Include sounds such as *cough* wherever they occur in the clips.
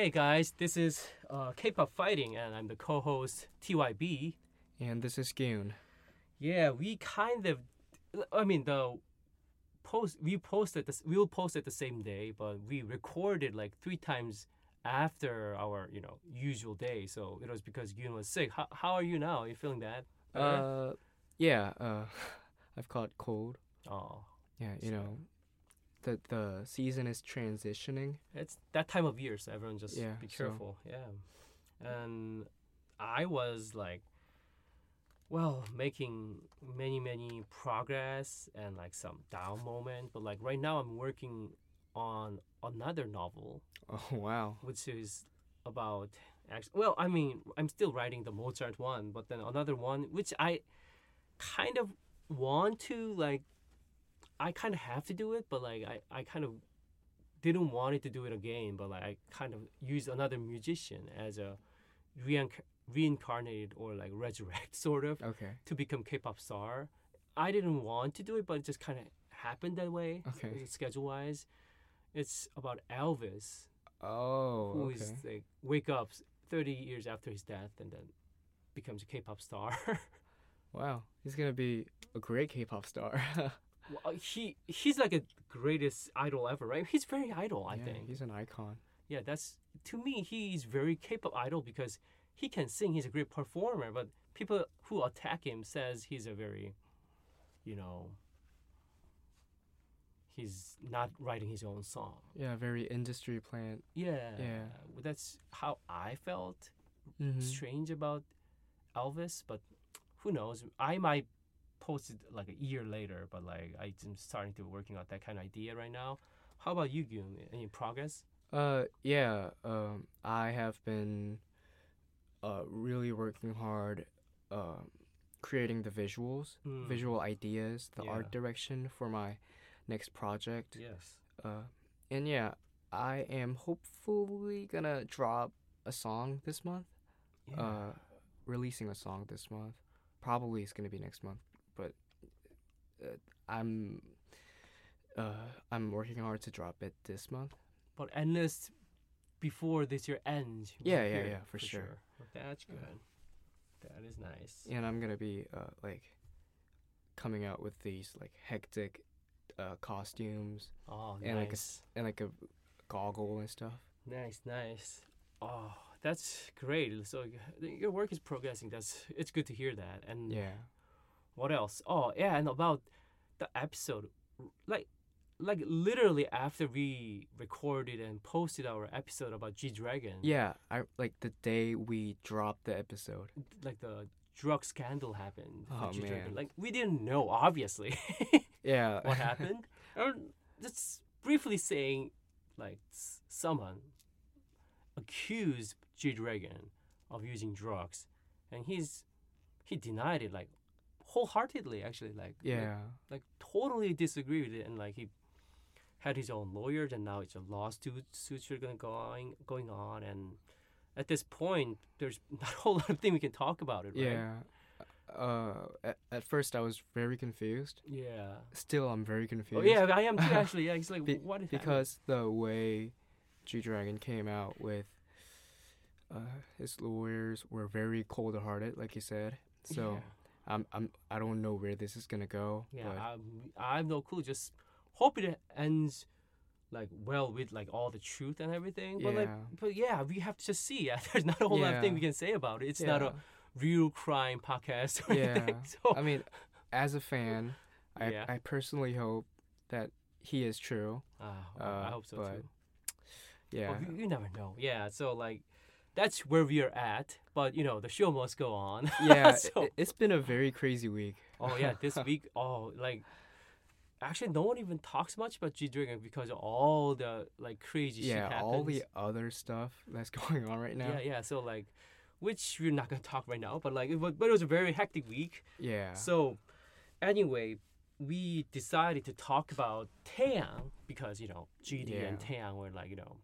Hey guys, this is uh, K-pop fighting, and I'm the co-host TYB. And this is Goon. Yeah, we kind of, I mean the post we posted this we will post it the same day, but we recorded like three times after our you know usual day. So it was because Goon was sick. How how are you now? Are you feeling bad? Uh, yeah. Uh, *laughs* I've caught cold. oh, Yeah, you So- know, the the season is transitioning. it's that time of year, so everyone just Yeah, be so- careful. Yeah, and I was like, well, making many many progress and like some down moment, but like right now I'm working on another novel, *laughs* Oh wow. which is about actually. Well, I mean, I'm still writing the Mozart one, but then another one which I kind of want to like. I kind of have to do it, but like I, I kind of didn't want it to do it again, but like I kind of used another musician as a reinc- reincarnated or like *laughs* resurrect sort of Okay. to become K-pop star. I didn't want to do it, but it just kind of happened that way. Okay. Uh, Schedule wise, it's about Elvis, Oh. who okay. is like wake up 30 years after his death and then becomes a K-pop star. *laughs* Wow. He's gonna be a great K-pop star. *laughs* well, he he's like a greatest idol ever, right? He's very idol, I yeah, think. he's an icon. Yeah, that's to me he's very K-pop idol because he can sing. He's a great performer, but people who attack him says he's a very, you know, he's not writing his own song. Yeah, very industry plant. Yeah, Yeah. well, that's how I felt Mm-hmm. strange about Elvis, but who knows? I might post it like a year later, but like I'm starting to working on that kind of idea right now. How about you, Gyun? Any progress? Uh, yeah. Um, I have been, uh, really working hard, uh, creating the visuals, Mm. visual ideas, the Yeah. art direction for my next project. Yes. Uh, and yeah, I am hopefully gonna drop a song this month. Yeah. Uh, releasing a song this month. Probably it's gonna be next month, I'm uh, I'm working hard to drop it this month. But endless before this year ends. Yeah, yeah, yeah, it for sure. That's Yeah. good. That is nice. And I'm gonna be uh, like coming out with these like hectic uh, costumes Oh, And like a nice. and like a goggle and stuff. Nice, nice. Oh, that's great. So your work is progressing. That's it's good to hear that. And Yeah. What else? Oh, yeah, and about the episode, like, like literally after we recorded and posted our episode about G Dragon. Yeah, I like the day we dropped the episode. Like the drug scandal happened. Oh, G-Dragon. man. Like we didn't know, obviously, *laughs* Yeah. what happened. *laughs* or just briefly saying, like someone accused G Dragon of using drugs, and he's he denied it like wholeheartedly. Actually, like like, yeah. like totally disagree with it, and like he had his own lawyers, and now it's a lawsuit suits are gonna going going on, and at this point, there's *laughs* not a whole lot of thing we can talk about it, right? Yeah. Uh, at, at first I was very confused. Yeah. Still, I'm very confused. Oh yeah, I am too. Actually, yeah. It's like Be- what because the way G Dragon came out with uh, his lawyers were very cold-hearted, like you said. So yeah. I'm I'm I don't know where this is gonna go. Yeah, but I'm, I have no clue. Just hope it ends like well with like all the truth and everything. But like, Yeah. but yeah, we have to see. *laughs* Yeah, there's not a whole lot of thing we can say about it. It's not a real crime podcast or Yeah. anything. *laughs* So I mean, as a fan, I Yeah. I personally hope that he is true. Ah, well, I uh, hope so but too. Yeah. Well, you, you never know. Yeah, so like that's where we are at. But you know, the show must go on. *laughs* yeah. so, it, it's been a very crazy week. oh yeah, this *laughs* week. Oh, like actually, no one even talks much about G Dragon because of all the like crazy shit yeah, all the other stuff that's *laughs* going on right now. Yeah, yeah. So like, which we're not gonna talk right now, but like, it was, but it was a very hectic week. Yeah. So, anyway, we decided to talk about Taeyang because you know GD and Yeah. Taeyang were like you know,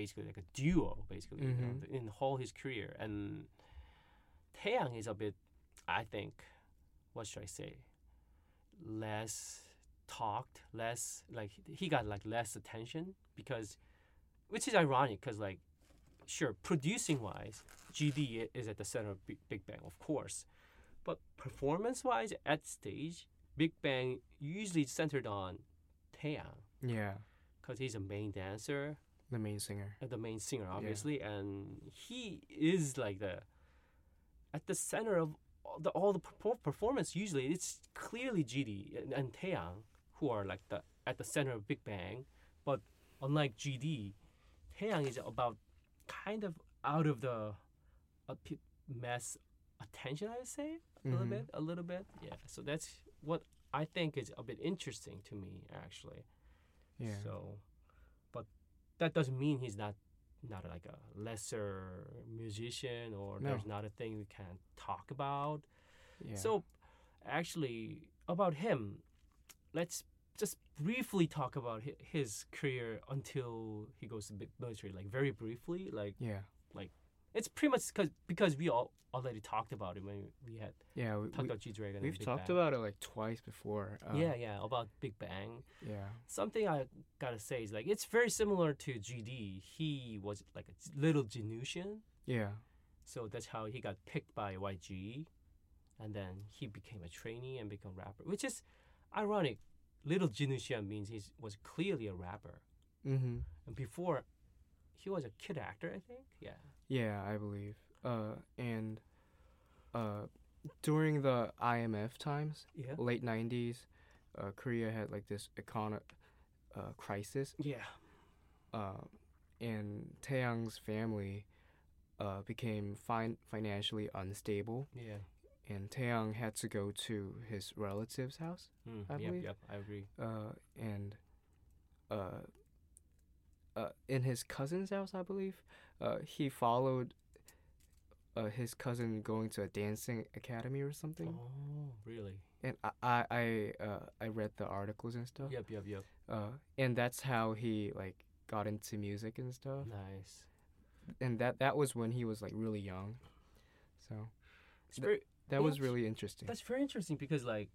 basically like a duo, basically you know, Mhm. in all his career, and Taeyang is a bit, I think, what should I say, less talked, less like he got like less attention because, which is ironic because like sure, producing wise, GD is at the center of Big, Big Bang, of course. But performance wise, at stage, Big Bang usually centered on Taeyang Yeah, because he's a main dancer, the main singer. uh, the main singer, obviously, and he is like the at the center of all the, all the performance. Usually, it's clearly GD and, and Taeyang who are like the at the center of Big Bang, but unlike GD, Taeyang is about kind of out of the uh, mass attention. I would say a little Mhm. bit, a little bit, yeah. So that's what I think is a bit interesting to me, actually. Yeah. So, that doesn't mean he's not not like a lesser musician or No. there's not a thing we can't talk about. yeah. So, actually, about him, let's just briefly talk about his career until he goes to military. Like very briefly, like yeah, it's pretty much because because we all already talked about it when we had yeah. We, talked we, about G Dragon. we've talked about it like twice before. Um, yeah, yeah, about Big Bang. Yeah. something I gotta say is like it's very similar to GD. He was like a little Jinusean, Yeah. so that's how he got picked by YG, and then he became a trainee and become rapper, which is ironic. Little Jinusean means he was clearly a rapper, Mm-hmm. and before he was a kid actor, I think. Yeah. Yeah, I believe. Uh, and uh, during the IMF times, Yeah. late '90s, uh, Korea had like this economic uh, crisis, Yeah. uh, and Taeyang's family uh, became fin- financially unstable, Yeah. and Taeyang had to go to his relative's house, Mm, I yep. believe- Yep. I agree. uh, and uh, uh, in his cousin's house, I believe, uh, he followed uh, his cousin going to a dancing academy or something. Oh, really? And I I I, uh, I read the articles and stuff. Yep. Yep. Yep. Uh, and that's how he like got into music and stuff. Nice. And that that was when he was like really young. So It's Th- very that was really interesting. That's very interesting because like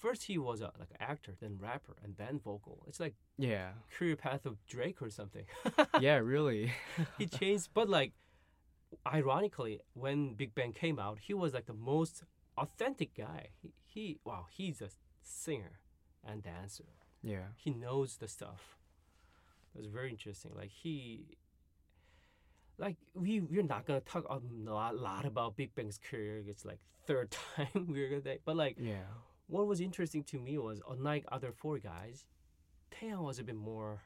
first he was a like an actor, then rapper, and then vocal. It's like Yeah. career path of Drake or something. *laughs* yeah, really. *laughs* he changed, but like ironically, when Big Bang came out, he was like the most authentic guy. He, he wow, he's a singer and dancer. yeah. He knows the stuff. That's very interesting. Like he. Like we we're not gonna talk a lot, lot about Big Bang's career. It's like third *laughs* time we're gonna, but like Yeah. What was interesting to me was unlike other four guys, Taeyang was a bit more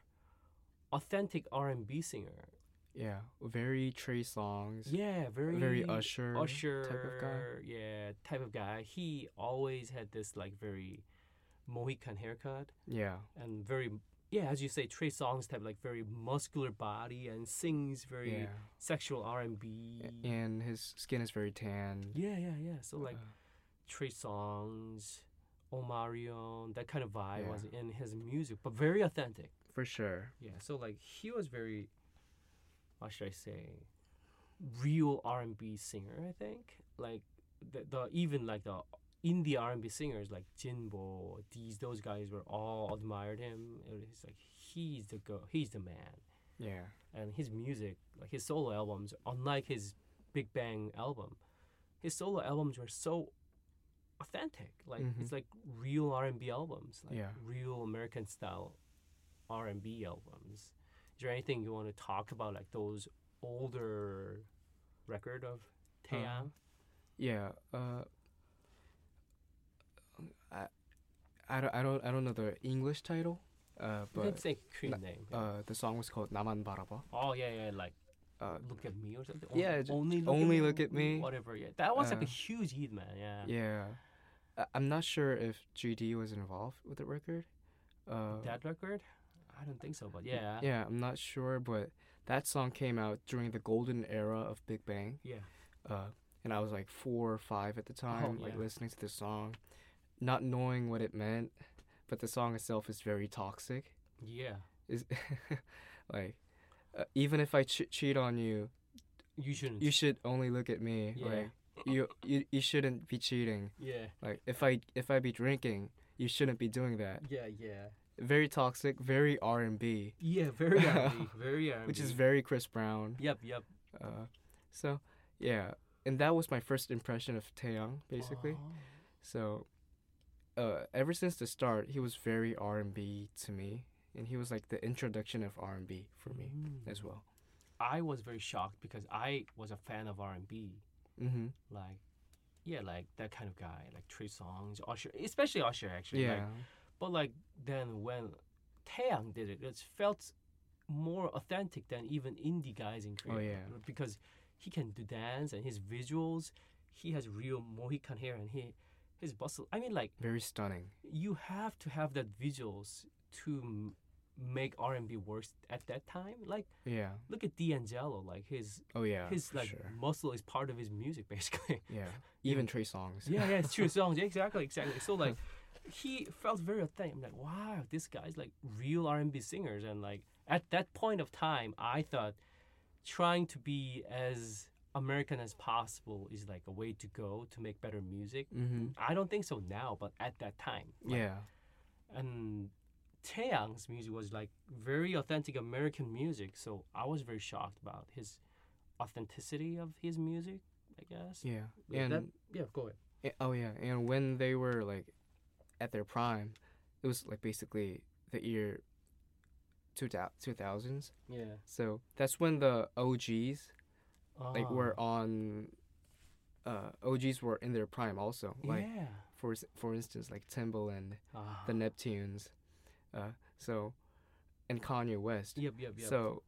authentic R and B singer. Yeah. Very Trey Songz. Yeah, very Very Usher. Usher type of guy. Yeah, type of guy. He always had this like very Mohican haircut Yeah. and very yeah, as you say, Trey Songz type like very muscular body and sings very Yeah. sexual R and B. And his skin is very tan. Yeah, yeah, yeah. So like Uh, Trey Songz, Omarion, that kind of vibe Yeah. was in his music, but very authentic. for sure. Yeah, so like he was very, what should I say, real R and B singer. I think like the, the even like the indie R and B singers like Jinbo, these those guys were all admired him. It was like he's the go, he's the man, Yeah. and his music, like his solo albums, unlike his Big Bang album, his solo albums were so authentic. Like mm-hmm. it's like real R and B albums, like yeah. real American style R and B albums. Is there anything you want to talk about, like those older record of Taeyang? Uh-huh. Yeah, uh, I, I don't, I don't, I don't know the English title. Uh, but you can say Korean name. Yeah. Uh, the song was called Naman Baraba. Oh yeah, yeah, like uh, look at me or something. Yeah, Only, look only at me, look at me. Whatever. Yeah, that was like a Uh, huge hit, man. Yeah. yeah. I- I'm not sure if GD was involved with the record. Uh, That record? I don't think so, but yeah. yeah, I'm not sure, but that song came out during the golden era of Big Bang. Yeah. uh, and I was like four or five at the time, like Oh, yeah. listening to the song, not knowing what it meant, but the song itself is very toxic. Yeah. Is *laughs* like, uh, even if I ch- cheat on you, You shouldn't. you should only look at me. Yeah. Like, you, you you shouldn't be cheating. yeah. Like, if I if I be drinking, you shouldn't be doing that. Yeah, yeah. very toxic, very R and B, Yeah, very R&B, *laughs* very R&B. which is very Chris Brown. Yep, yep. Uh, so yeah, and that was my first impression of Taeyang, basically. Oh. So, uh, ever since the start, he was very R and B to me, and he was like the introduction of R and B for me Mm. as well. I was very shocked because I was a fan of R&B. Mm-hmm. Like, yeah, like that kind of guy, like Trey Songz, Usher, especially Usher actually. Yeah, Like, but like then when Taeyang did it, it felt more authentic than even indie guys in Korea. Oh, yeah. Because he can do dance and his visuals, he has real Mohican hair and he his bustle. I mean, like very stunning. you have to have that visuals to make R&B work at that time. Like Yeah. look at D'Angelo, like his Oh yeah. his like sure. muscle is part of his music *laughs* basically. Yeah. *laughs* Even Trey Songz. yeah, yeah, it's true *laughs* songs. Yeah, exactly, exactly. So like, he felt very authentic. I'm like, wow, this guy's like real R&B singers, and like at that point of time, I thought trying to be as American as possible is like a way to go to make better music. Mm-hmm. I don't think so now, but at that time, like, Yeah. and Taeyang's music was like very authentic American music. So I was very shocked about his authenticity of his music. I guess. Yeah. Yeah, And that- yeah, go ahead. Oh yeah, and when they were like at their prime, it was like basically the year two thousands. Yeah. So that's when the OGs like Ah. were on. Uh, OGs were in their prime also. Like yeah. for for instance, like Timbaland, Ah. the Neptunes, uh, so, and Kanye West. Yep, yep, yep. So.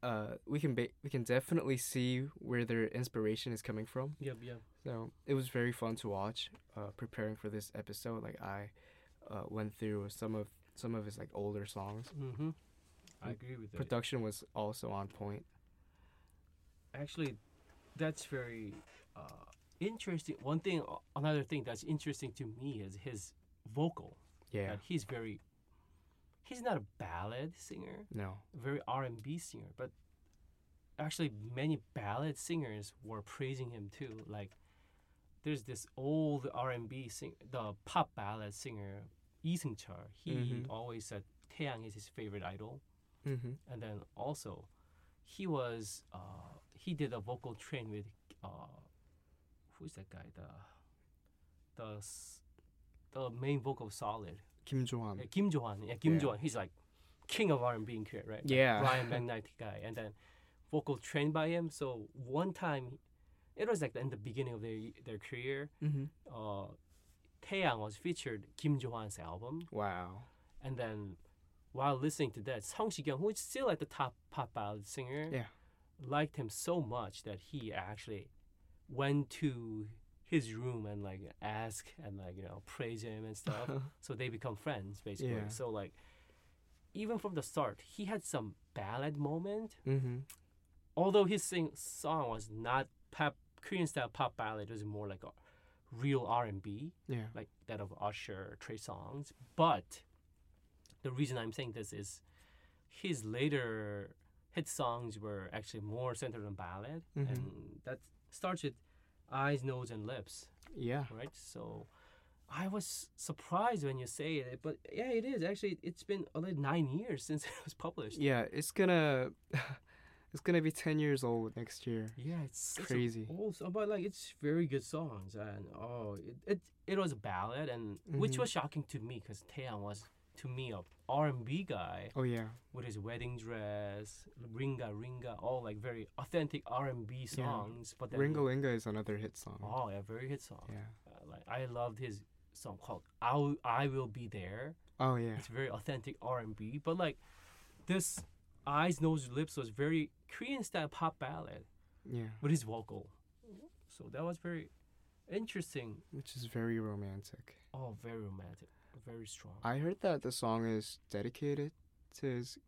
Uh, we can ba- we can definitely see where their inspiration is coming from. yep, yep. So it was very fun to watch. Uh, preparing for this episode, like I uh, went through some of some of his like older songs. Mm-hmm. I agree with that. Production was also on point. Actually, that's very uh, interesting. One thing, another thing that's interesting to me is his vocal. Yeah. He's very. He's not a ballad singer, No. very R and B singer, but actually many ballad singers were praising him too. Like, there's this old R and B sing, the pop ballad singer Lee Seung-chul. He Mhm. always said Taeyang is his favorite idol. Mm-hmm. and then also he was uh he did a vocal train with uh who's that guy the the the main vocal solid Kim Jo-han. uh, Kim Jo-han yeah Kim Yeah. Jo-han he's like king of R&B in Korea right Like Yeah. Brian McKnight *laughs* guy and then vocal trained by him so one time it was like in the beginning of their their career Mm-hmm. uh Taeyang was featured Kim Jo-han's album Wow. and then while listening to that, Song Si-kyung, who is still like the top pop ballad singer, Yeah. liked him so much that he actually went to his room and like ask and like you know praise him and stuff. *laughs* so they become friends basically. Yeah. So like even from the start, he had some ballad moment. mm-hmm. Although his sing song was not pop Korean style pop ballad, it was more like a real R and B Yeah. like that of Usher, Trey Songz. But the reason I'm saying this is his later hit songs were actually more centered on ballad, Mhm. and that starts with eyes, nose, and lips, Yeah. right? So I was surprised when you say it, but yeah, it is actually. It's been only nine years *laughs* since it was published. Yeah. It's gonna. *laughs* it's gonna be ten years old next year. Yeah, it's it's Crazy. old song, but like it's very good songs, and oh, it it, it was a ballad, and which Mhm. was shocking to me because Taeyang was to me a R&B guy Oh yeah. with his wedding dress, Ringa Linga, all like very authentic R and B Yeah. songs. But then Ringa Linga is another hit song. oh yeah, very hit song. Yeah. Uh, like I loved his song called "I Will, I Will Be There." Oh yeah. It's very authentic R and B, but like this eyes, nose, lips was very Korean style pop ballad Yeah. with his vocal. So that was very interesting. Which is very romantic. Oh, very romantic, very strong. I heard that the song is dedicated to his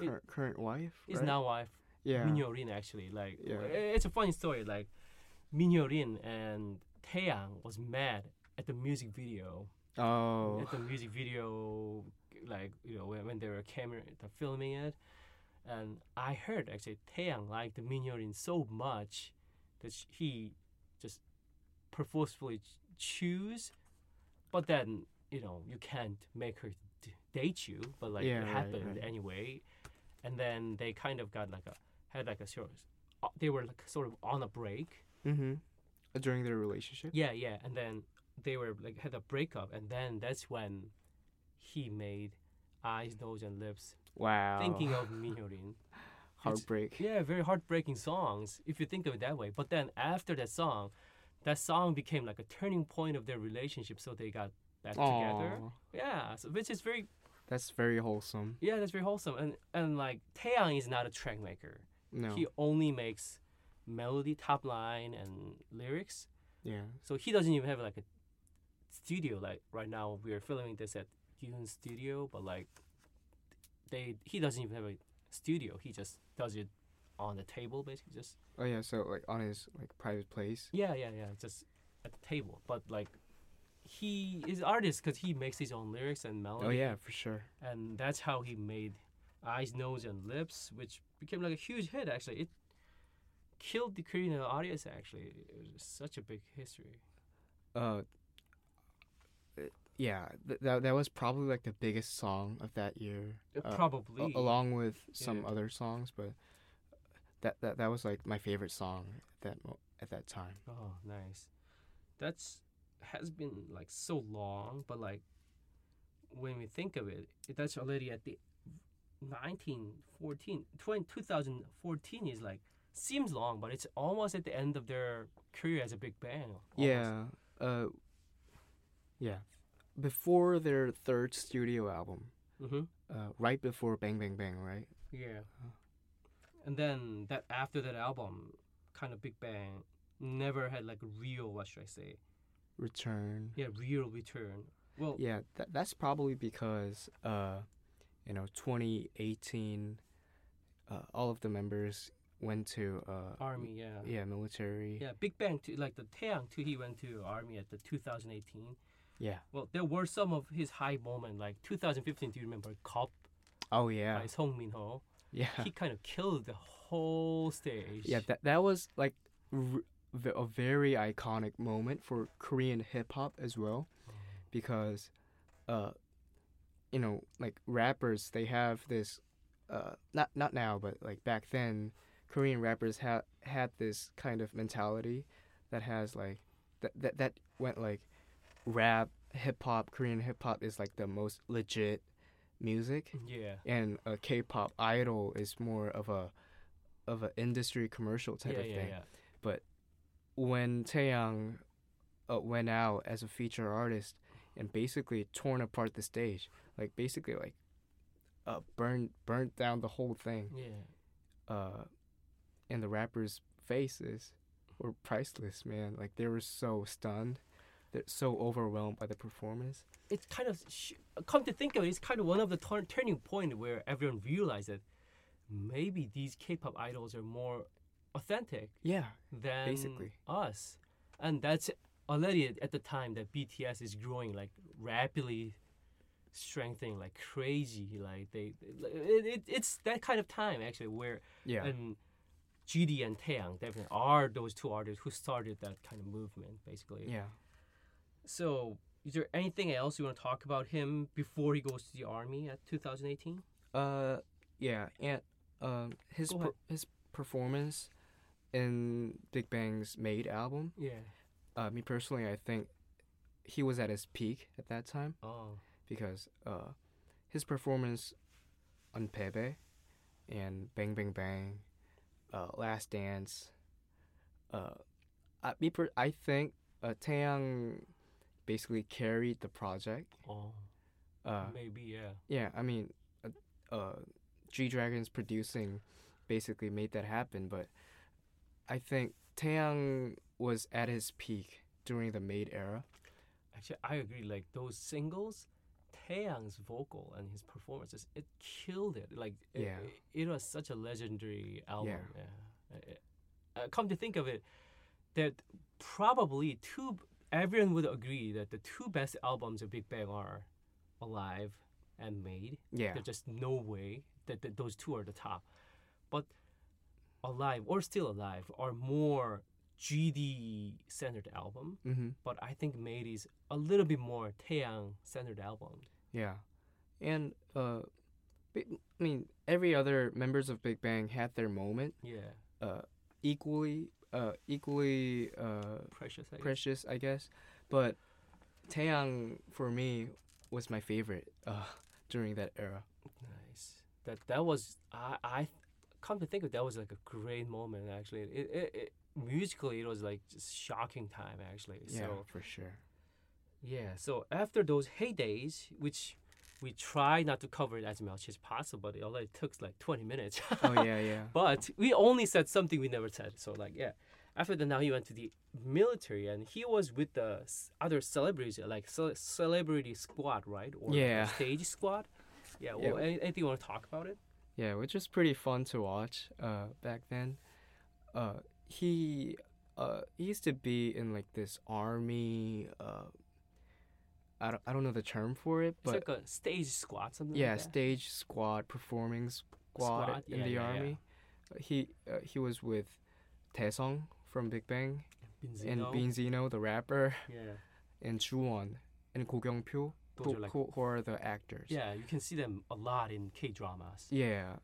It- current wife. His right? now wife, Yeah. Min Rin, actually. Like, Yeah. it's a funny story. Like, Min Rin and Taeyang was mad at the music video. Oh. At the music video, like you know, when, when they were camera the filming it, and I heard actually Taeyang liked Min Rin so much that he just purposefully ch- choose, but then you know you can't make her date you, but like Yeah, it happened right. anyway. And then they kind of got like a had like a sort of uh, they were like sort of on a break. Mm-hmm. During their relationship. Yeah, yeah, and then they were like had a breakup, and then that's when he made eyes, nose, and lips, Wow. thinking of *laughs* Min Hyo-rin. heartbreak. Yeah, very heartbreaking songs if you think of it that way. But then after that song, that song became like a turning point of their relationship, so they got back together. Yeah, so which is very That's very wholesome. yeah, that's very wholesome. And and like Taeyang is not a track maker. No. He only makes melody, top line, and lyrics. yeah. So he doesn't even have like a studio. Like right now, we are filming this at Yoon's studio, but like they he doesn't even have a studio. He just does it on the table, basically. Just Oh yeah. So like on his like private place. yeah, yeah, yeah, just at the table. But like he is artist because he makes his own lyrics and melody. Oh yeah, for sure. and that's how he made eyes, nose, and lips, which became like a huge hit. Actually, it killed the Korean audience. Actually, it was such a big history. Uh. uh, Yeah, th- that that was probably like the biggest song of that year. uh, Probably. a- along with some Yeah. other songs, but that that that was like my favorite song at that mo- at that time. Oh, nice. That's has been like so long, but like when we think of it, that's already at the 1914, 20, 2014 is like seems long, but it's almost at the end of their career as a Big Bang. almost. Yeah. Uh. Yeah. Before their third studio album, Mhm. uh, right before Bang Bang Bang, right? Yeah. And then that after that album, kind of Big Bang never had like real what should I say? Return. Yeah, real return. Well, Yeah, that, that's probably because uh, you know, 2018, uh, all of the members went to uh, army, yeah. yeah, military. Yeah, Big Bang too, like the Taeyang too. He went to army at the 2018. Yeah. Well, there were some of his high moment, like 2015. Do you remember Cop? Oh yeah. by Song Min Ho? Yeah. He kind of killed the whole stage. Yeah, that that was like r- a very iconic moment for Korean hip hop as well, because, uh, you know, like rappers they have this, uh, not not now but like back then, Korean rappers had had this kind of mentality, that has like, that that that went like, rap hip hop Korean hip hop is like the most legit, music Yeah. and a K-pop idol is more of a of an industry commercial type yeah, of yeah, thing. yeah. When Taeyang uh, went out as a feature artist and basically torn apart the stage, like basically like uh burned burnt down the whole thing. Yeah. Uh, and the rappers' faces were priceless, man. Like they were so stunned, they're so overwhelmed by the performance. it's kind of sh- come to think of it, it's kind of one of the tur- turning point where everyone realized that maybe these K-pop idols are more authentic Yeah, than Basically. us, and that's already at- the time that BTS is growing like rapidly, strengthening like crazy. Like they, it, it, it's that kind of time actually where yeah. and GD and Taeyang definitely are those two artists who started that kind of movement basically. yeah. So, is there anything else you want to talk about him before he goes to the army at 2018? Uh, yeah, and um, his per- his performance in Big Bang's Made album. Yeah. Uh, me personally, I think he was at his peak at that time Oh. because uh, his performance on Bae Bae and Bang Bang Bang, uh, Last Dance. Uh, I, me per- I think uh, Taeyang basically carried the project. Oh. Uh, Maybe yeah. Yeah, I mean, uh, uh, G Dragons producing basically made that happen, but I think Taeyang was at his peak during the Made era. Actually, I agree. Like those singles, Taeyang's vocal and his performances, it killed it. Like it, Yeah. it, it was such a legendary album. Yeah. Yeah. Uh, come to think of it, that probably two. Everyone would agree that the two best albums of Big Bang are Alive and Made. Yeah, There's just no way that, that those two are the top. But Alive or Still Alive are more GD centered album. mm-hmm. But I think Made is a little bit more Taeyang centered album. yeah, and uh, I mean every other members of Big Bang had their moment, Yeah. uh, equally uh equally uh Precious. I guess. precious, I guess. But Taeyang for me was my favorite uh during that era. Nice. That that was I I come to think of it, that was like a great moment actually. It, it, it musically it was like just shocking time actually. Yeah, So for sure. yeah. So after those heydays, which we try not to cover it as much as possible, but it only took like twenty minutes. *laughs* Oh yeah, yeah. *laughs* But we only said something we never said. So like yeah. After that, now he went to the military and he was with the other celebrities, like ce- celebrity squad, right? Or Yeah. stage squad. Yeah. Yeah. Well, any- anything you want to talk about it? Yeah, which was pretty fun to watch uh, back then. Uh, he uh, he used to be in like this army. Uh, I don't, I don't know the term for it, It's but like a stage squad, something yeah, like that. stage squad, performing squad, Squad, in yeah, the yeah, yeah. army. Uh, He uh, he was with Daesung from Big Bang and Beenzino. Beenzino, the rapper, Yeah. and Juwon and Go Kyung-pyo, Those who, are like, who, who are the actors. Yeah, you can see them a lot in K dramas. Yeah.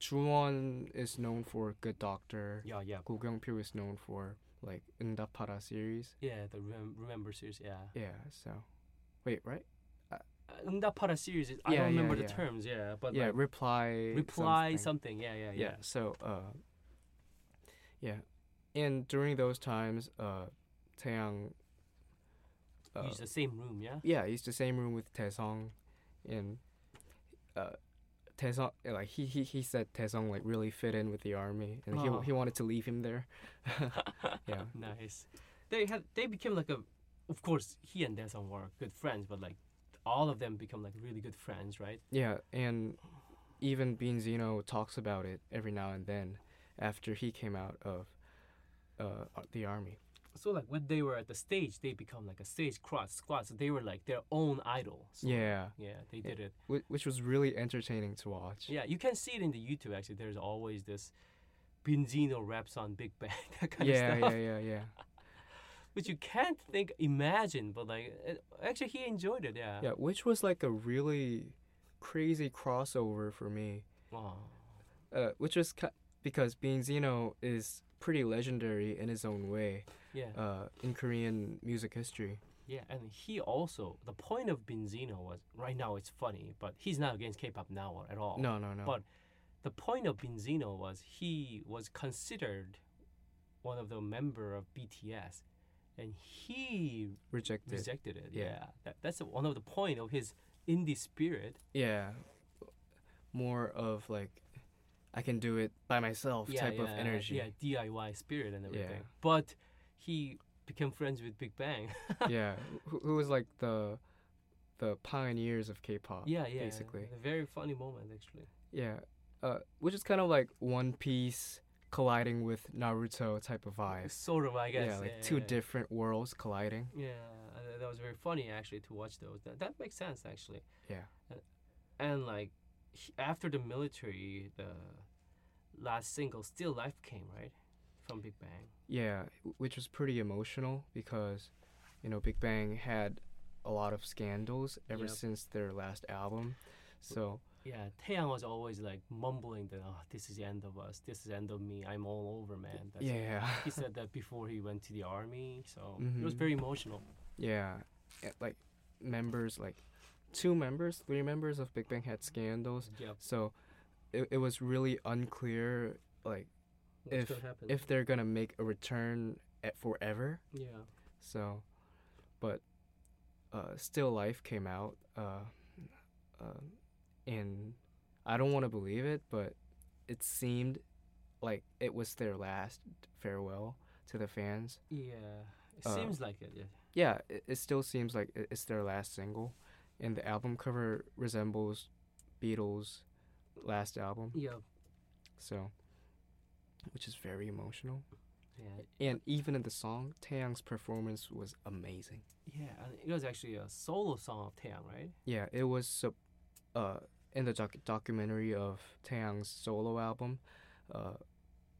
Juwon is known for Good Doctor. Yeah, yeah. Go Kyung Pyo is known for like Eungdapara series. Yeah, the Rem- Remember series. Yeah. Yeah. So, wait, right? Uh, uh Eungdapara series. Is, I don't remember yeah, the yeah. terms. Yeah, but yeah, like, reply. Reply something. something. Yeah, yeah, yeah. Yeah. So, uh, yeah, and during those times, uh, Taeyang uh, Use the same room, yeah. yeah, he's the same room with Daesung and uh Daesung like he, he he said Daesung like really fit in with the army and Oh. he he wanted to leave him there. *laughs* yeah. *laughs* nice. They had they became like a, of course he and Daesung were good friends, but like all of them become like really good friends, right? Yeah, and even Beenzino talks about it every now and then after he came out of uh, the army. So like when they were at the stage, they become like a stage cross squad. So they were like their own idol. So, Yeah, Yeah, they did it. whi- which was really entertaining to watch. Yeah, you can see it in the YouTube actually. There's always this Beenzino raps on Big Bang, *laughs* that kind yeah, of stuff. yeah, yeah, yeah. *laughs* Yeah. Which you can't think, imagine, but like, it, actually he enjoyed it, yeah. Yeah, which was like a really crazy crossover for me. Oh, Uh, which was ki- because Beenzino is pretty legendary in his own way yeah, uh, in Korean music history. yeah. And he also, the point of Beenzino was, right now it's funny, but he's not against K-pop now at all. No, no, no. But the point of Beenzino was he was considered one of the member of BTS, and he rejected. rejected it. Yeah. Yeah, That, that's one of the point of his indie spirit. yeah more of like i can do it by myself type of energy Yeah, DIY spirit and everything. Yeah. But he became friends with Big Bang. *laughs* yeah who, who was like the the pioneers of k-pop yeah, yeah. basically A very funny moment actually. yeah uh which is kind of like one piece colliding with naruto type of vibe *laughs* Sort of, I guess. yeah like two yeah. different worlds colliding Yeah, uh, that was very funny actually to watch those. That, that makes sense actually. yeah And like after the military, the last single, "Still Life" came right from Big Bang. Yeah which was pretty emotional because you know big bang had a lot of scandals ever Yep. since their last album so Yeah, Taeyang was always like mumbling that, "Oh, this is the end of us. This is the end of me. I'm all over, man." That's yeah he said that before he went to the army, so it was Mhm. very emotional. Yeah, like members, like two members, three members of Big Bang had scandals. Yep. So it, it was really unclear, like What's If- if they're gonna make a return at forever. yeah, So, but uh, Still Life came out, uh, uh, and I don't want to believe it, but it seemed like it was their last farewell to the fans. yeah, it Uh, seems like it. Yeah. yeah, it, it still seems like it's their last single, and the album cover resembles Beatles' last album. Yeah, So, which is very emotional. yeah, And even in the song, Taeyang's performance was amazing. yeah. And it was actually a solo song of Taeyang, right? Yeah, it was uh, in the doc- documentary of Taeyang's solo album, uh,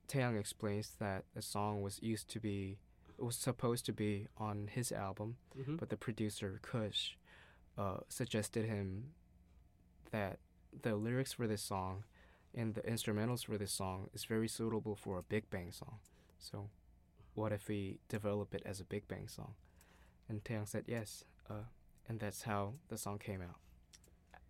Taeyang explains that the song was used to be, it was supposed to be on his album, Mm-hmm. but the producer Kush uh, suggested him that the lyrics for this song and the instrumentals for this song is very suitable for a Big Bang song. So, what if we develop it as a Big Bang song? And Taeyang said yes, uh, and that's how the song came out.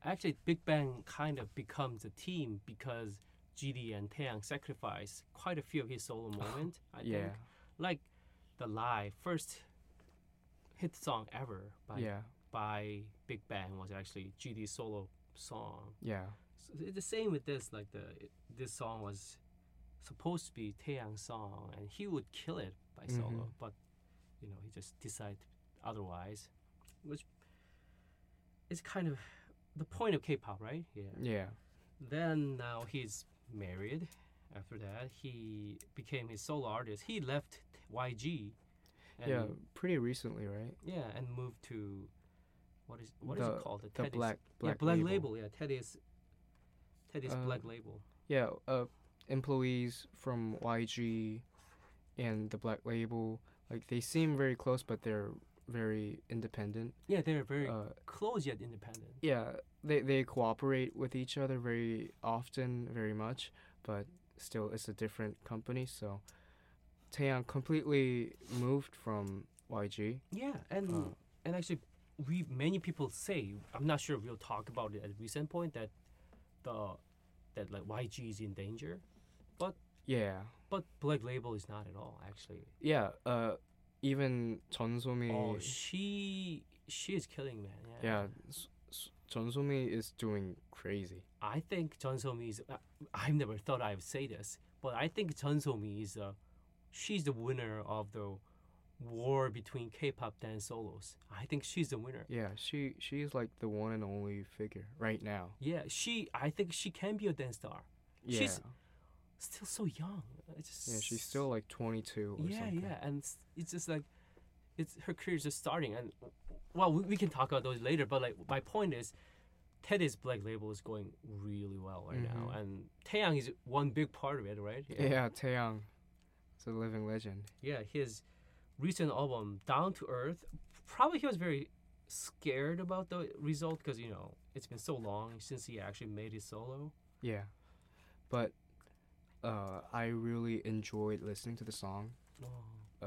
Actually, Big Bang kind of becomes a team because GD and Taeyang sacrificed quite a few of his solo *laughs* moments. I yeah, think, like the live first hit song ever by yeah, by Big Bang was actually GD's solo song. yeah, So it's the same with this. Like the this song was supposed to be Taeyang's song, and he would kill it by solo, Mhm. but you know he just decided otherwise, which is kind of the point of K-pop, right? Yeah. yeah, Then now he's married. After that, he became his solo artist. He left YG. And, yeah. Pretty recently, right? Yeah, and moved to what is what is the, it called? The Teddy's- black black, yeah, black label. label. Yeah, Teddy's Teddy's Uh, black label. Yeah, uh, employees from YG and the Black Label, like they seem very close, but they're very independent. Yeah, they're very Uh, close yet independent. yeah, they they cooperate with each other very often, very much, but still, it's a different company. So, Taeyang completely moved from YG. Yeah, and Uh, and actually, we many people say I'm not sure we'll talk about it at a recent point that the that like YG is in danger, but yeah, but Black Label is not at all actually. yeah. Uh, even Jeon So-mi. Oh, she she is killing man. Yeah. yeah, Jeon So-mi is doing crazy. I think Jeon So-mi is. Uh, I've never thought I would say this, but I think Jeon So-mi is. Uh, she's the winner of the war between K-pop dance solos. I think she's the winner. Yeah, she she's like the one and only figure right now. Yeah, she. I think she can be a dance star. Yeah, She's Still so young. It's just, yeah, she's still like 22 or Yeah, something. yeah, and it's, it's just like, it's her career's just starting, and well, we, we can talk about those later. But like, my point is, Teddy's Black Label is going really well right now, Mhm. and Taeyang is one big part of it, right? Yeah, Taeyang, is a living legend. yeah, his recent album Down to Earth, probably he was very scared about the result because you know it's been so long since he actually made his solo. Yeah, but uh, I really enjoyed listening to the song. Oh.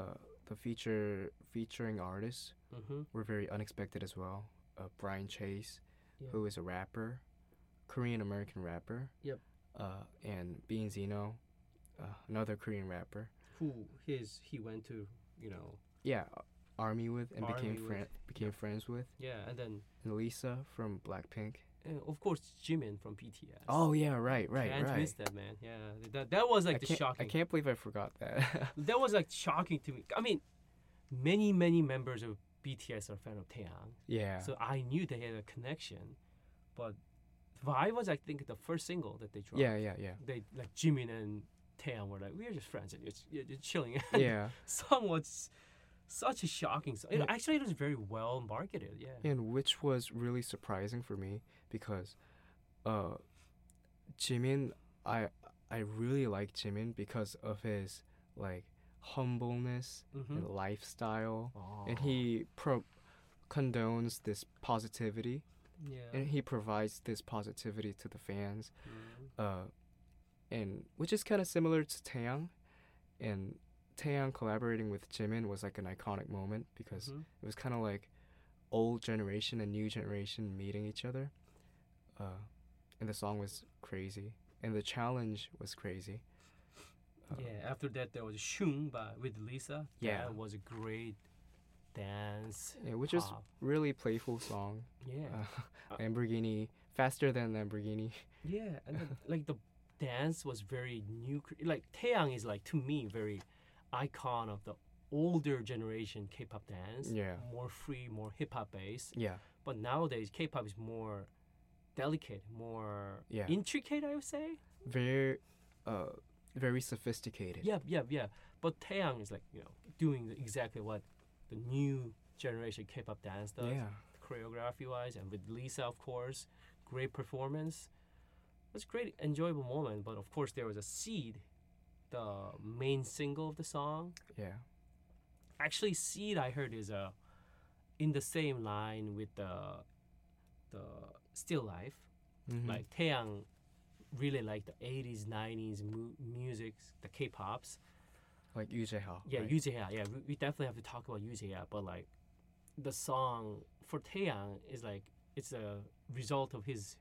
Uh, the feature featuring artists Mm-hmm. were very unexpected as well. Uh, Brian Chase, Yeah. who is a rapper, Korean American rapper. Yep. Uh, and Beenzino, uh, another Korean rapper. Who his he went to, you know, Yeah, army with and became Army with, friend became friends with. yeah, and then And Lisa from Blackpink. uh, of course Jimin from BTS. Oh yeah, right, right, Can't right. miss that man. Yeah, that that was like I the can't, shocking. I can't believe I forgot that. *laughs* That was like shocking to me. I mean, many many members of BTS are fan of Taeyang, yeah. so I knew they had a connection. But Vibe was I think the first single that they dropped. yeah, yeah, yeah. They like Jimin and Taeyang were like we're just friends and you're, you're, you're chilling. *laughs* yeah. song was such a shocking song. It, Yeah. actually, it was very well marketed. Yeah. And which was really surprising for me because uh Jimin I I really like Jimin because of his like humbleness Mm-hmm. and lifestyle Oh. and he pro condones this positivity yeah. and he provides this positivity to the fans Mhm. uh, and which is kind of similar to Taeyang, and Taeyang collaborating with Jimin was like an iconic moment because Mhm. it was kind of like old generation and new generation meeting each other, uh, and the song was crazy, and the challenge was crazy. Uh, Yeah, after that there was Shoong by with Lisa. Yeah. that was a great dance. yeah, which is really playful song. yeah, Uh, *laughs* Lamborghini, faster than Lamborghini. yeah, and then, *laughs* like the dance was very new. Like Taeyang is like to me very icon of the older generation K-pop dance. Yeah. more free, more hip hop based. Yeah, But nowadays K-pop is more delicate, more Yeah. intricate. I would say. very, uh, very sophisticated. Yeah, yeah, yeah. But Taeyang is like you know doing exactly what the new generation K-pop dance does, Yeah. choreography wise, and with Lisa, of course, great performance. It was a great, enjoyable moment. But of course, there was a seed, the main single of the song. Yeah. Actually, seed I heard is uh, in the same line with the the Still Life. Mhm. Like Taeyang really liked the 80s, 90s mu- music, the K-pops. like Yu Jae-ha. Yeah, right? Yu Jae-ha. Yeah, we, we definitely have to talk about Yu Jae-ha, but like the song for Taeyang is like it's a result of his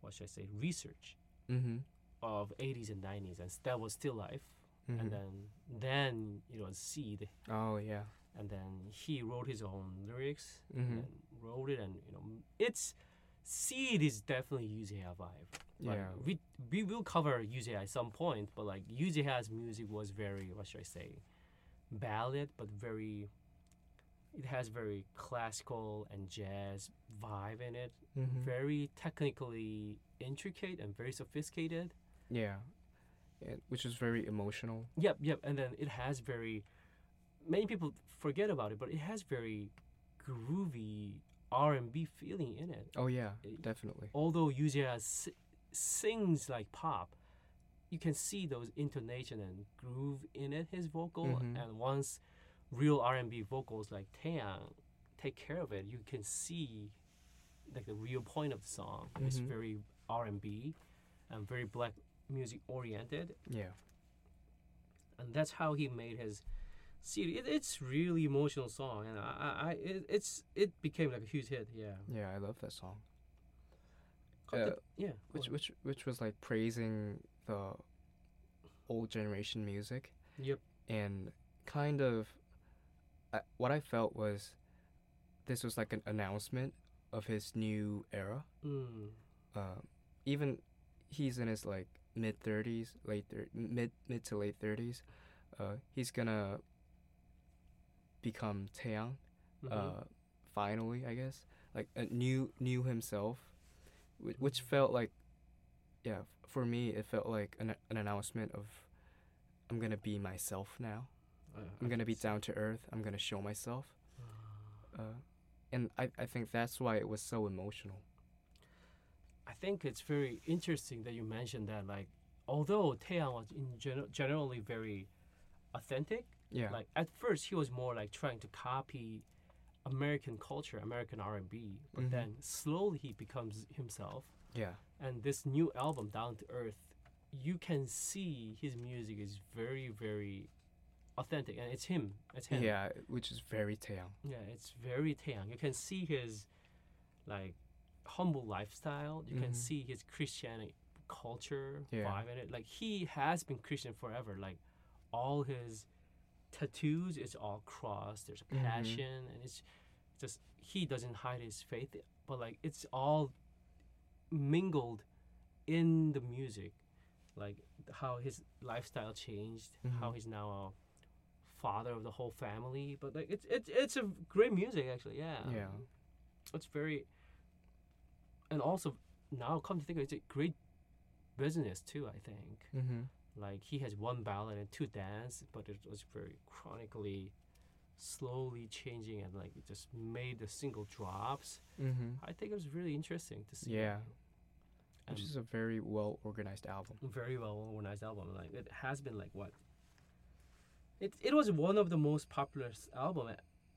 what should I say research Mhm. of 80s and 90s, and that was still life. Mhm. And then then you know Seed, oh yeah. and then he wrote his own lyrics Mhm. and wrote it, and you know it's Seed is definitely Jae-ha vibe. Like, Yeah. we we will cover Jae-ha at some point, but like Jae-ha's music was very what should I say, ballad, but very. It has very classical and jazz vibe in it. Mhm. Very technically intricate and very sophisticated. Yeah. And, which is very emotional. Yep, yep. And then it has very. Many people forget about it, but it has very groovy R and B feeling in it. Oh yeah, It- definitely. although Yuja s- sings like pop, you can see those intonation and groove in it, his vocal. Mhm. And once real R and B vocals like Taeyang take care of it, you can see like the real point of the song. It's Mhm. very R and very black music oriented, Yeah. and that's how he made his. See, it, it's really emotional song, and I, I, it, it's it became like a huge hit. Yeah, Yeah, I love that song. The- Uh, yeah. Which ahead. which which was like praising the old generation music Yep. and kind of I, what I felt was this was like an announcement of his new era. Mm. Um, even he's in his like mid thirties, late thir- mid mid to late thirties. Uh, he's gonna become Taeyang. Mhm. Uh, finally, I guess like a new new himself, which, which felt like, yeah, f- for me it felt like an an announcement of, I'm gonna be myself now. Uh, I'm gonna be down to earth. I'm gonna show myself. Uh, and I I think that's why it was so emotional. I think it's very interesting that you mentioned that. Like, although Taeyang was in gen- generally very authentic, Yeah. like at first he was more like trying to copy American culture, American R and B, but Mhm. then slowly he becomes himself. yeah. And this new album, Down to Earth, you can see his music is very, very authentic, and it's him. It's him. Yeah, which is very Taeyang. Yeah, it's very Taeyang. You can see his like humble lifestyle. You can Mhm. see his Christian culture Yeah. vibe in it. Like he has been Christian forever. Like all his tattoos is all cross. There's Mhm. passion, and it's just he doesn't hide his faith, but like it's all mingled in the music. Like how his lifestyle changed, how Mhm. he's now a father of the whole family. But like it's it's it's a great music actually. Yeah. Yeah. It's very. And also, now come to think of it, it's a great business too. I think Mm-hmm. like he has one ballad and two dance, but it was very chronically, slowly changing and like it just made the single drops. Mm-hmm. I think it was really interesting to see. Yeah. and Which is a very well organized album. very well organized album. Like it has been like what it it was one of the most popular album, eh,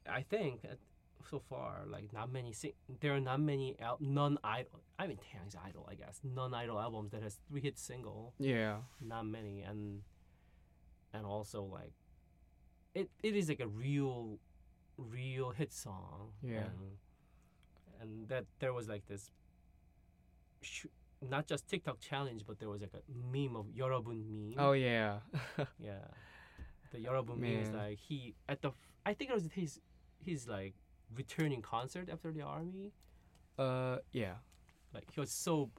I think, eh, so far. Like not many sing- there are not many al- non idol. I mean, Taeyang's idol, I guess, non idol albums that has three hit single. Yeah, not many, and and also like, it it is like a real, real hit song. Yeah, and, and that there was like this. Sh- not just TikTok challenge, but there was like a meme of Yorobun meme. Oh yeah, *laughs* yeah the Yorobumi is like he at the I think it was his his like returning concert after the army. Uh yeah. Like he was so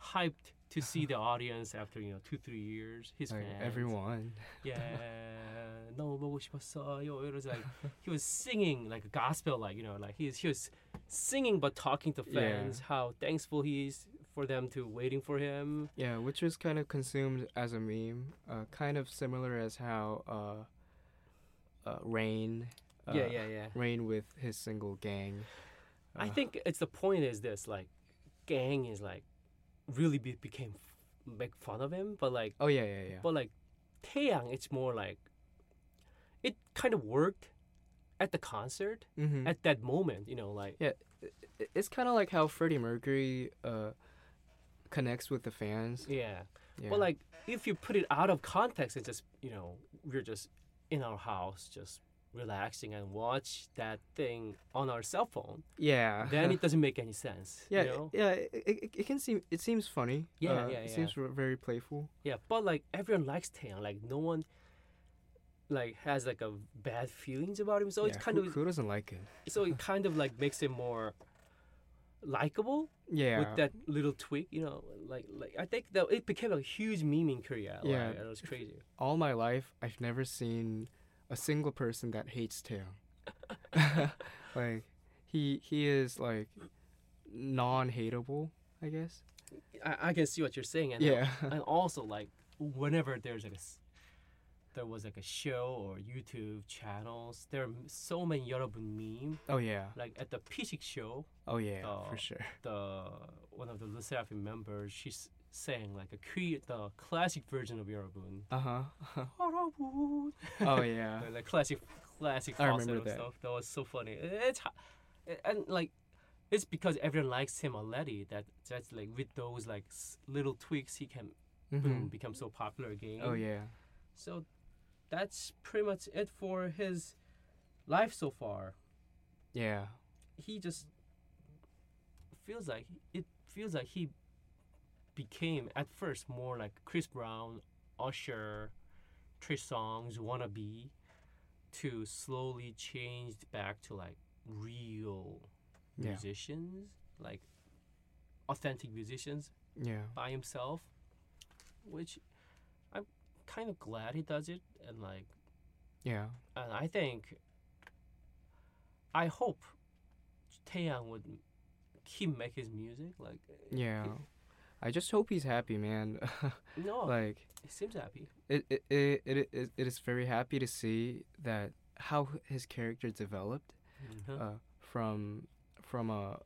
hyped to see the audience after you know two three years. His like fans. everyone. Yeah. *laughs* no bogo shimassayo. It was like he was singing like gospel like you know like he was, he was singing but talking to fans yeah. how thankful he is for them to waiting for him. Yeah, which was kind of consumed as a meme, uh, kind of similar as how uh, uh, Rain, uh, yeah, yeah, yeah. Rain with his single gang. I uh, think it's the point is this like, gang is like, really be, became f- make fun of him, but like, Oh yeah, yeah, yeah. but like, Taeyang, it's more like, it kind of worked, at the concert mm-hmm. at that moment, you know, like I- It's kind of like how Freddie Mercury uh, connects with the fans. Yeah. Yeah. But like if you put it out of context and just you know we're just in our house just relaxing and watch that thing on our cell phone, yeah. then it *laughs* doesn't make any sense. yeah, You know? yeah. It, it, it can seem it seems funny. Yeah, uh, yeah, It yeah. seems r- very playful. Yeah, but like everyone likes Taeyang. Like no one like has like a bad feelings about him. So it's kind who, of who doesn't like it? so it *laughs* kind of like makes it more likable Yeah. with that little tweak. You know, like like I think that it became a huge meme in Korea. Yeah. like, it was crazy. All my life, I've never seen a single person that hates Taeyang. *laughs* like he he is like non-hateable, I guess. I, I can see what you're saying, and Yeah. and also like whenever there's like a there was like a show or YouTube channels. There are so many Yorobun meme. Oh yeah. Like at the Pichik show. Oh yeah, the, for sure. *laughs* The one of the Le members, she's saying like a Korean, the classic version of Yorobun. Uh huh. Oh yeah. the, *laughs* like classic, classic. I remember that. Stuff. That was so funny. It's and like it's because everyone likes him already. That that's like with those like little tweaks he can mm-hmm. boom become so popular again. Oh yeah. So that's pretty much it for his life so far. Yeah. He just feels like it feels like he became at first more like Chris Brown, Usher, Trey Songz wannabe, to slowly changed back to like real Yeah. musicians, like authentic musicians Yeah. by himself, which kind of glad he does it, and like, Yeah. and I think, I hope Taeyang would keep make his music. Like, Yeah. I just hope he's happy, man. *laughs* no, like he seems happy. it it, it it it it is very happy to see that how his character developed Mhm. uh, from from a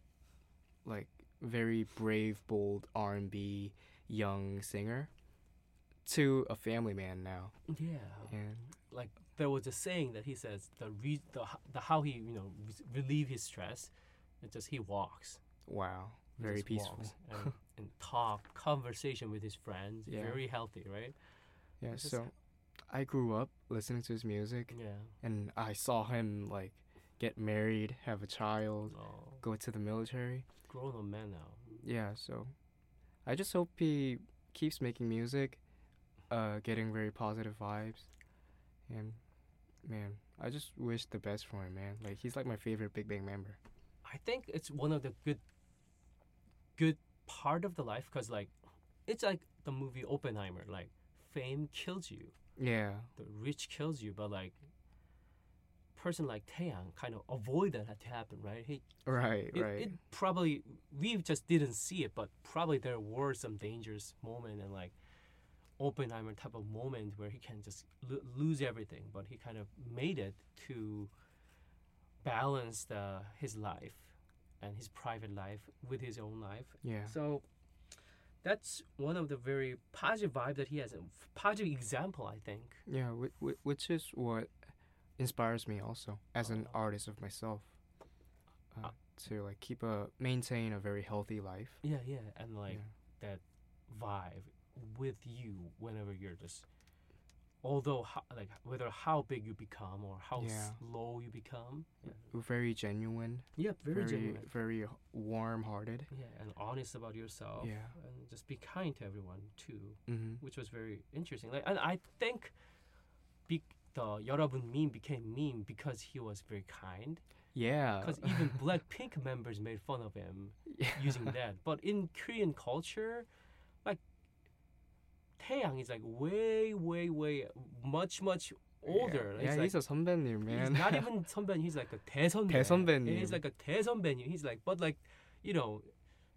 like very brave, bold R and B young singer to a family man now. yeah, And like there was a saying that he says the re- the, the how he you know re- relieve his stress, it's just he walks. wow, He very peaceful. and, *laughs* and talk conversation with his friends. Yeah. Very healthy, right? Yeah, It's just- so I grew up listening to his music Yeah. and I saw him like get married, have a child, Oh, go to the military. grown up man now. Yeah, so I just hope he keeps making music, uh, getting very positive vibes, and man, I just wish the best for him, man. Like he's like my favorite Big Bang member. I think it's one of the good, good part of the life because like, it's like the movie Oppenheimer. Like, fame kills you, Yeah, the rich kills you, but like, person like Taeyang kind of avoid that to happen, right? He right, it, right. it probably we just didn't see it, but probably there were some dangerous moment and like Oppenheimer type of moment where he can just lo- lose everything, but he kind of made it to balance the his life and his private life with his own life. yeah, So that's one of the very positive vibe that he has, a positive example, I think. yeah. Wh- wh- which is what inspires me also as an Oh. artist of myself. Uh, Uh, to like keep a maintain a very healthy life. Yeah, yeah, and like yeah. that vibe with you whenever you're just although how, like whether how big you become or how yeah. slow you become yeah. very genuine. Yeah very, very genuine. very warm hearted yeah and honest about yourself. Yeah. And just be kind to everyone too mm-hmm. which was very interesting. Like and i think be, the yorobun meme became meme because he was very kind. Yeah. Because even *laughs* blackpink members made fun of him yeah. using that. But in korean culture Taeyang is like way, way, way, much, much older. Yeah, He's he's a 선배님, like, man. He's not even *laughs* 선배님. He's like a 대선배. 대선배님. He's like a 대선배님. He's like, but like, you know,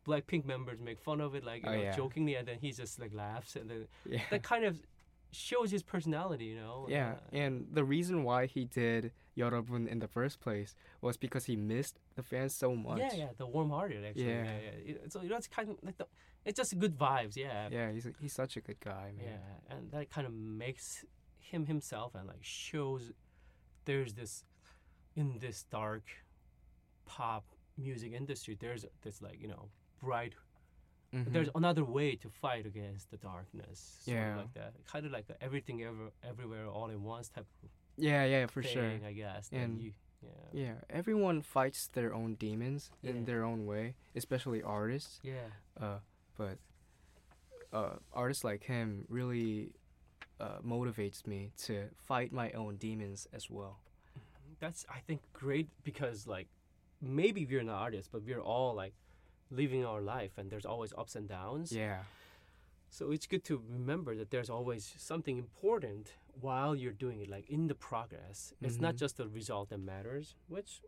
Blackpink members make fun of it, like you Oh, know, yeah. jokingly, and then he just like laughs, and then yeah. that kind of shows his personality, you know. Yeah, Uh, and the reason why he did Yorobun in the first place was because he missed the fans so much. Yeah, yeah, the warm-hearted actually. Yeah, yeah. yeah. you know it's kind of like the, it's just good vibes. Yeah. Yeah, he's he's such a good guy, man. Yeah, and that kind of makes him himself and like shows there's this in this dark pop music industry there's this like you know bright Mm-hmm. there's another way to fight against the darkness. Yeah. Like that. Kind of like everything ever, everywhere, all in once type of yeah, yeah, for thing, sure. I guess. And- you, yeah. Yeah, everyone fights their own demons Yeah. in their own way, especially artists. Yeah. Uh, but uh, artists like him really uh, motivates me to fight my own demons as well. That's I think great because like maybe we're not artists, but we're all like living our life and there's always ups and downs. Yeah, So it's good to remember that there's always something important while you're doing it, like in the progress. It's not Mhm. just the result that matters, which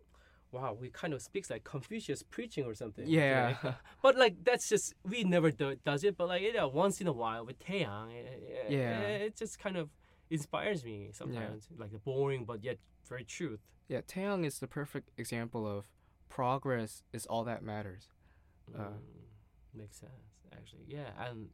wow, we kind of speaks like Confucius preaching or something. yeah, today. *laughs* But like that's just we never do, does it, but like you know, once in a while with Taeyang, it, Yeah. it just kind of inspires me sometimes, like the boring but yet very truth. yeah. Taeyang is the perfect example of progress is all that matters. Uh, Mm, makes sense, actually. Yeah, and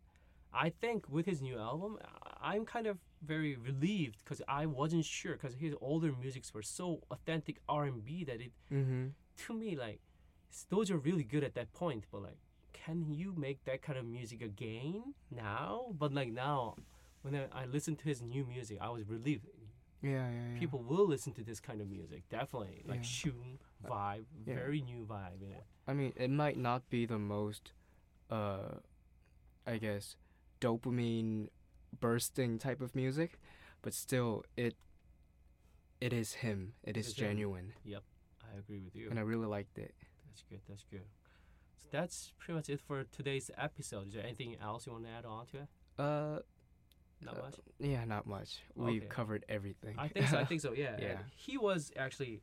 I think with his new album, I'm kind of very relieved because I wasn't sure because his older musics were so authentic R&B that it, Mm-hmm. to me, like those are really good at that point. But like, can you make that kind of music again now? But like now, when I, I listened to his new music, I was relieved. Yeah, yeah, yeah. People will listen to this kind of music, definitely. Like Yeah. Shun vibe, yeah. very new vibe in it. I mean, it might not be the most, uh, I guess, dopamine bursting type of music, but still, it it is him. It is genuine. genuine, I agree with you. and I really liked it. That's good. That's good. So that's pretty much it for today's episode. Is there anything else you want to add on to it? Uh, Not uh, much. yeah, not much. We've covered everything. I think so. I *laughs* think so. Yeah. Yeah. And he was actually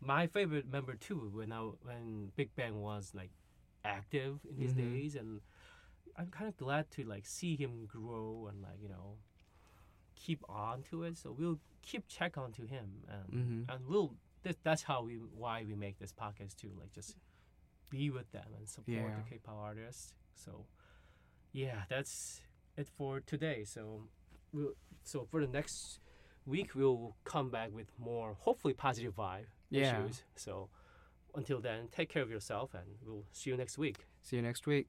my favorite member too when I when Big Bang was like active in his Mhm. days, and I'm kind of glad to like see him grow and like you know keep on to it. So we'll keep check on to him, and Mhm. and we'll that, that's how we why we make this podcast too. Like just be with them and support Yeah. the K-pop artists. So yeah, that's it for today. So we'll so for the next week we'll come back with more hopefully positive vibe Yeah. issues. So until then, take care of yourself and we'll see you next week. See you next week.